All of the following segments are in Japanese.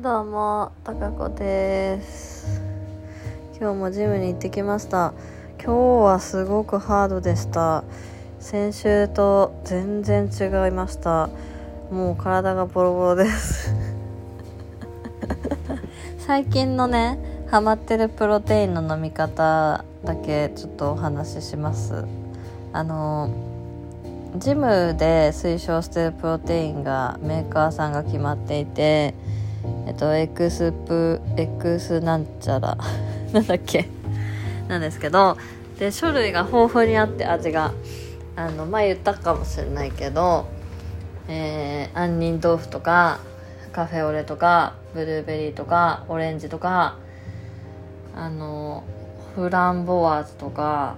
どうも、たかこです。今日もジムに行ってきました。今日はすごくハードでした。先週と全然違いました。もう体がボロボロです。最近のね、ハマってるプロテインの飲み方だけちょっとお話しします。あの、ジムで推奨してるプロテインがメーカーさんが決まっていて、えっと、エクスプ、エクスなんちゃら、なんだっけ、なんですけど、で、種類が豊富にあって味が、あの、前言ったかもしれないけど、えー、杏仁豆腐とか、カフェオレとか、ブルーベリーとか、オレンジとか、あの、フランボワーズとか、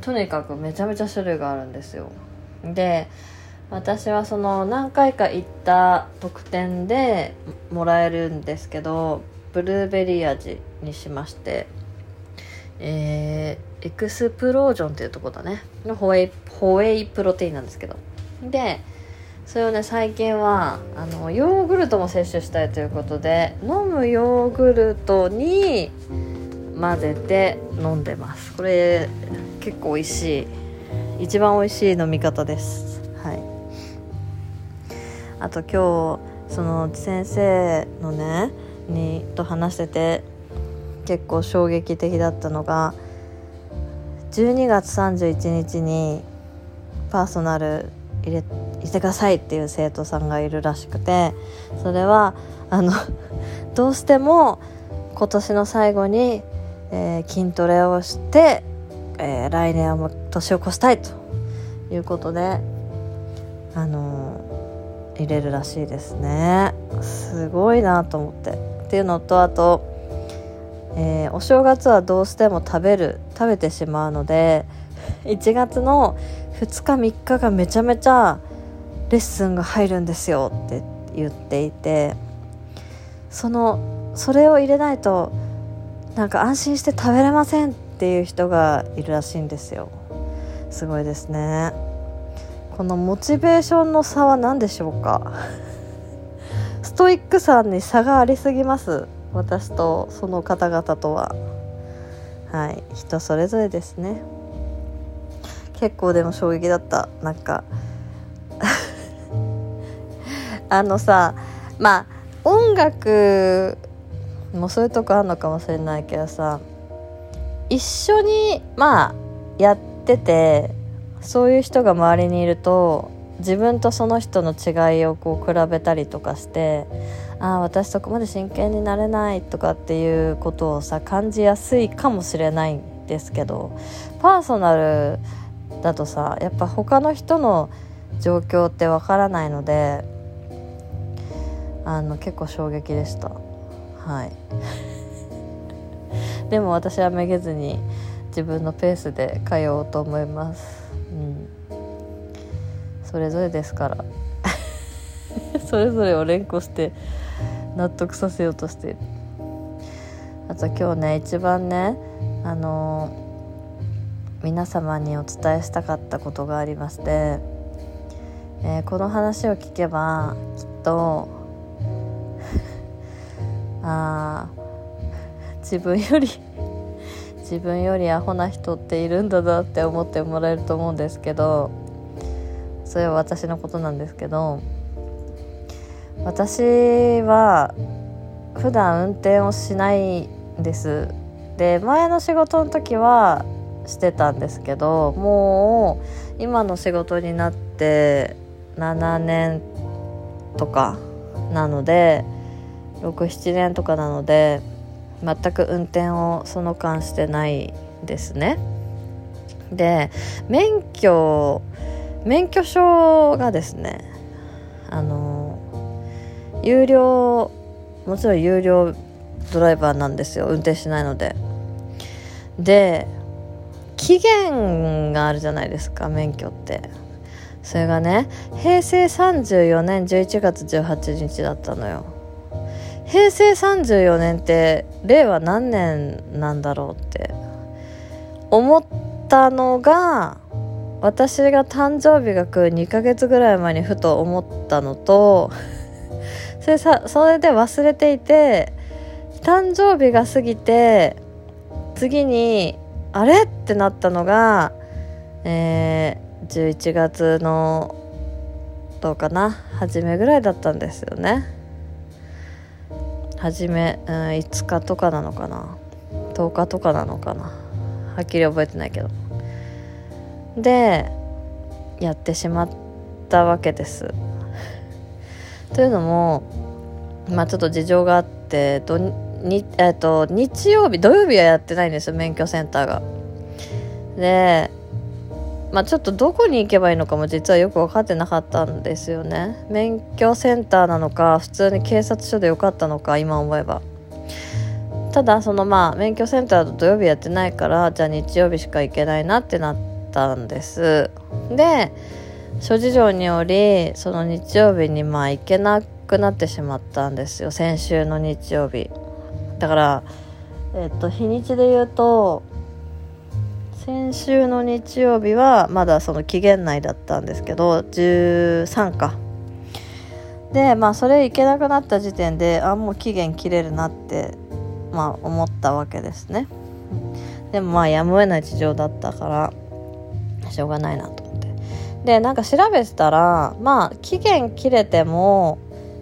とにかくめちゃめちゃ種類があるんですよ。で、私はその何回か行った特典でもらえるんですけどブルーベリー味にしましてえー、エクスプロージョンっていうとこだね。のホエイホエイプロテインなんですけど。でそれをね最近はあのヨーグルトも摂取したいということで飲むヨーグルトに混ぜて飲んでます。これ結構美味しい。一番美味しい飲み方です。あと今日その先生のねにと話してて結構衝撃的だったのが12月31日にパーソナル入れ入れてくださいっていう生徒さんがいるらしくてそれはあの どうしても今年の最後に、えー筋トレをして、えー来年はもう年を越したいということであの入れるらしいですね。すごいなと思って。っていうのとあと、えーお正月はどうしても食べる食べてしまうので1月の2日3日がめちゃめちゃレッスンが入るんですよ。って言っていてそのそれを入れないとなんか安心して食べれませんっていう人がいるらしいんですよ。すごいですね。このモチベーションの差は何でしょうか？ストイックさに差がありすぎます。私とその方々とは。はい。人それぞれですね。結構でも衝撃だった。なんか。あのさまあ音楽もそういうとこあるのかもしれないけどさ一緒にまあやっててそういう人が周りにいると自分とその人の違いをこう比べたりとかしてああ私そこまで真剣になれないとかっていうことをさ感じやすいかもしれないんですけどパーソナルだとさやっぱ他の人の状況ってわからないのであの結構衝撃でした。はい。でも私はめげずに自分のペースで通おうと思います。うん。それぞれですから。それぞれを連呼して納得させようとして。あと今日ね一番ねあの皆様にお伝えしたかったことがありまして、えーこの話を聞けばきっと あ自分より自分よりアホな人っているんだなって思ってもらえると思うんですけどそれは私のことなんですけど私は普段運転をしないんです。で前の仕事の時はしてたんですけどもう今の仕事になって7年とかなので67年とかなので全く運転をその間してないですね。で免許免許証がですねあの有料もちろん有料ドライバーなんですよ。運転しないので。で期限があるじゃないですか免許って。それがね平成34年11月18日だったのよ。平成34年って令和何年なんだろうって思ったのが私が誕生日が来る2ヶ月ぐらい前にふと思ったのとそれさそれで忘れていて誕生日が過ぎて次にあれってなったのが、えー、11月のどうかな初めぐらいだったんですよね。初め、うん、5日とかなのかな？10日とかなのかな？はっきり覚えてないけど。でやってしまったわけです。というのもまあちょっと事情があって土に、えっと、日曜日土曜日はやってないんですよ免許センターが。でまあちょっとどこに行けばいいのかも実はよく分かってなかったんですよね。免許センターなのか普通に警察署でよかったのか今思えば。ただそのまあ免許センター土曜日やってないからじゃあ日曜日しか行けないなってなったんです。で諸事情によりその日曜日にまあ行けなくなってしまったんですよ。先週の日曜日。だからえっと日にちで言うと先週の日曜日はまだその期限内だったんですけど13か。でまあそれ行けなくなった時点であもう期限切れるなってまあ思ったわけですね。でもまあやむを得ない事情だったからしょうがないなと思って。でなんか調べてたらまあ期限切れても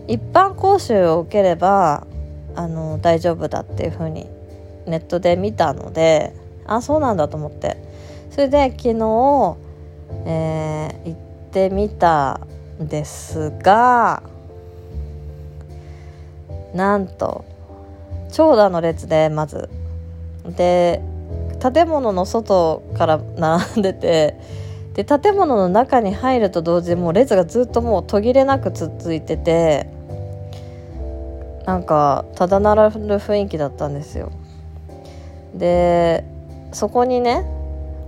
一般講習を受ければあの大丈夫だっていう風にネットで見たのであそうなんだと思って。それで昨日、えー、行ってみたんですがなんと長蛇の列でまず。で建物の外から並んでてで建物の中に入ると同時にもう列がずっともう途切れなく続いててなんかただならぬ雰囲気だったんですよ。でそこにね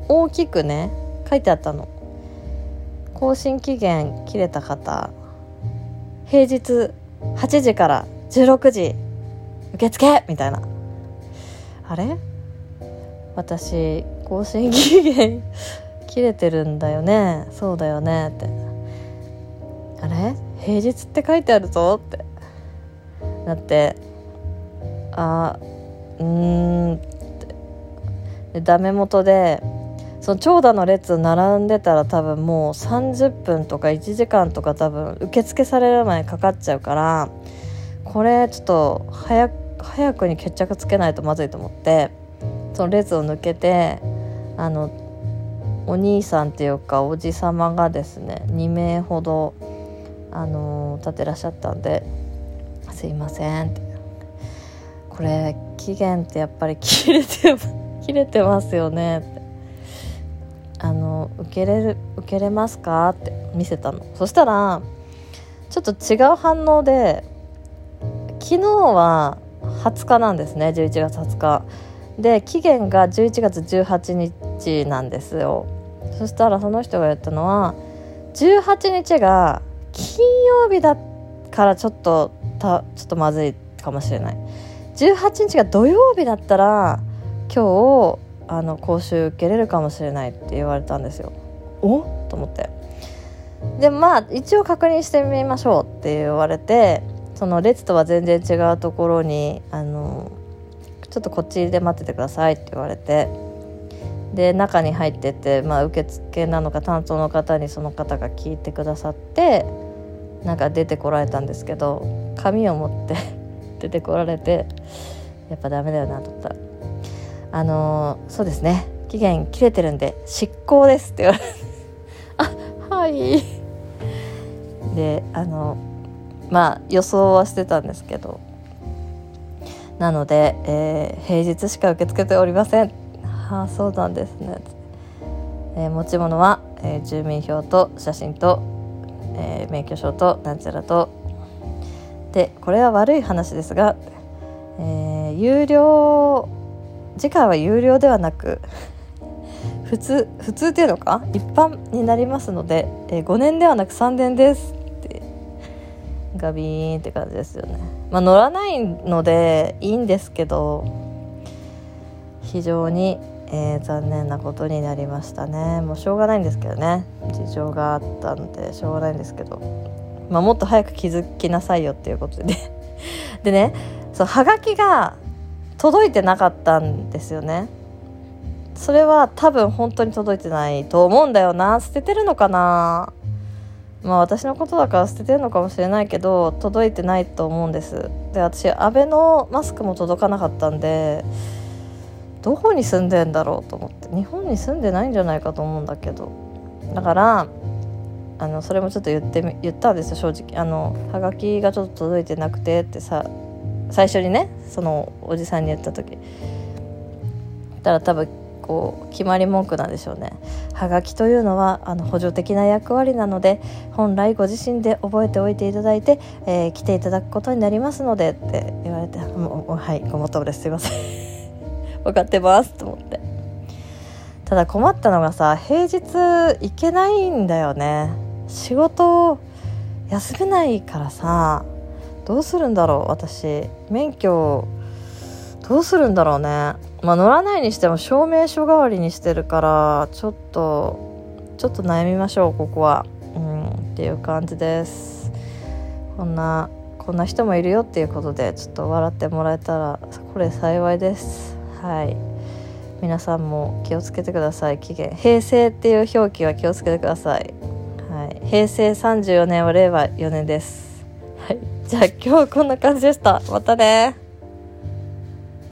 大きくね書いてあったの。更新期限切れた方平日8時から16時受付!みたいな。あれ？私更新期限切れてるんだよね。そうだよね。って。あれ？平日って書いてあるぞって。なってあうーんっダメ元でその長蛇の列並んでたら多分もう30分とか1時間とか多分受付される前にかかっちゃうからこれちょっと早早くに決着つけないとまずいと思ってその列を抜けてあのお兄さんっていうかおじ様がですね2名ほどあの立ってらっしゃったんですいません」って「これ期限ってやっぱり切れて切れてますよね」って「あの受けれる受けれますか?」って見せたの。そしたらちょっと違う反応で昨日は20日なんですね。11月20日。で期限が11月18日なんですよ。そしたらその人が言ったのは18日が金曜日だからちょっとたちょっとまずいかもしれない。18日が土曜日だったら今日あの講習受けれるかもしれないって言われたんですよ。お？と思って。でまあ一応確認してみましょうって言われてその列とは全然違うところにあのちょっとこっちで待っててくださいって言われてで中に入ってって、まあ、受付なのか担当の方にその方が聞いてくださってなんか出てこられたんですけど紙を持って 出てこられてやっぱダメだよなと思った。ら「あの、そうですね。期限切れてるんで執行です」って言われて「あはい」であのまあ予想はしてたんですけど。なので、えー、平日しか受け付けておりません。はあそうなんですね、えー、持ち物は、えー、住民票と写真とえー、免許証となんちゃらと。でこれは悪い話ですが、えー、有料次回は有料ではなく普通普通っていうのか？一般になりますので、えー、5年ではなく3年ですってガビーンって感じですよね。まあ乗らないのでいいんですけど非常にえー、残念なことになりましたね。もうしょうがないんですけどね。事情があったんでしょうがないんですけど。まあ、もっと早く気づきなさいよっていうことで。でねそうはがきが届いてなかったんですよね。それは多分本当に届いてないと思うんだよな。捨ててるのかな。まあ私のことだから捨ててるのかもしれないけど届いてないと思うんです。で私アベノマスクも届かなかったんでどこに住んでんだろうと思って。日本に住んでないんじゃないかと思うんだけど。だからあのそれもちょっと言ってみ言ったんですよ正直。あのはがきがちょっと届いてなくてってさ最初にねそのおじさんに言った時。たら多分こう決まり文句なんでしょうね。はがきというのはあの補助的な役割なので本来ご自身で覚えておいていただいて、えー、来ていただくことになりますのでって言われて「もうはいごもっともです。すいません。分かってます」と思って。ただ困ったのがさ平日行けないんだよね。仕事休めないからさどうするんだろう私。免許どうするんだろうね。まあ乗らないにしても証明書代わりにしてるからちょっとちょっと悩みましょうここは。うんっていう感じです。こんなこんな人もいるよっていうことでちょっと笑ってもらえたらこれ幸いです。はい。皆さんも気をつけてください。期限平成っていう表記は気をつけてください、はい、平成34年は令和4年です。はい。じゃあ今日はこんな感じでした。またね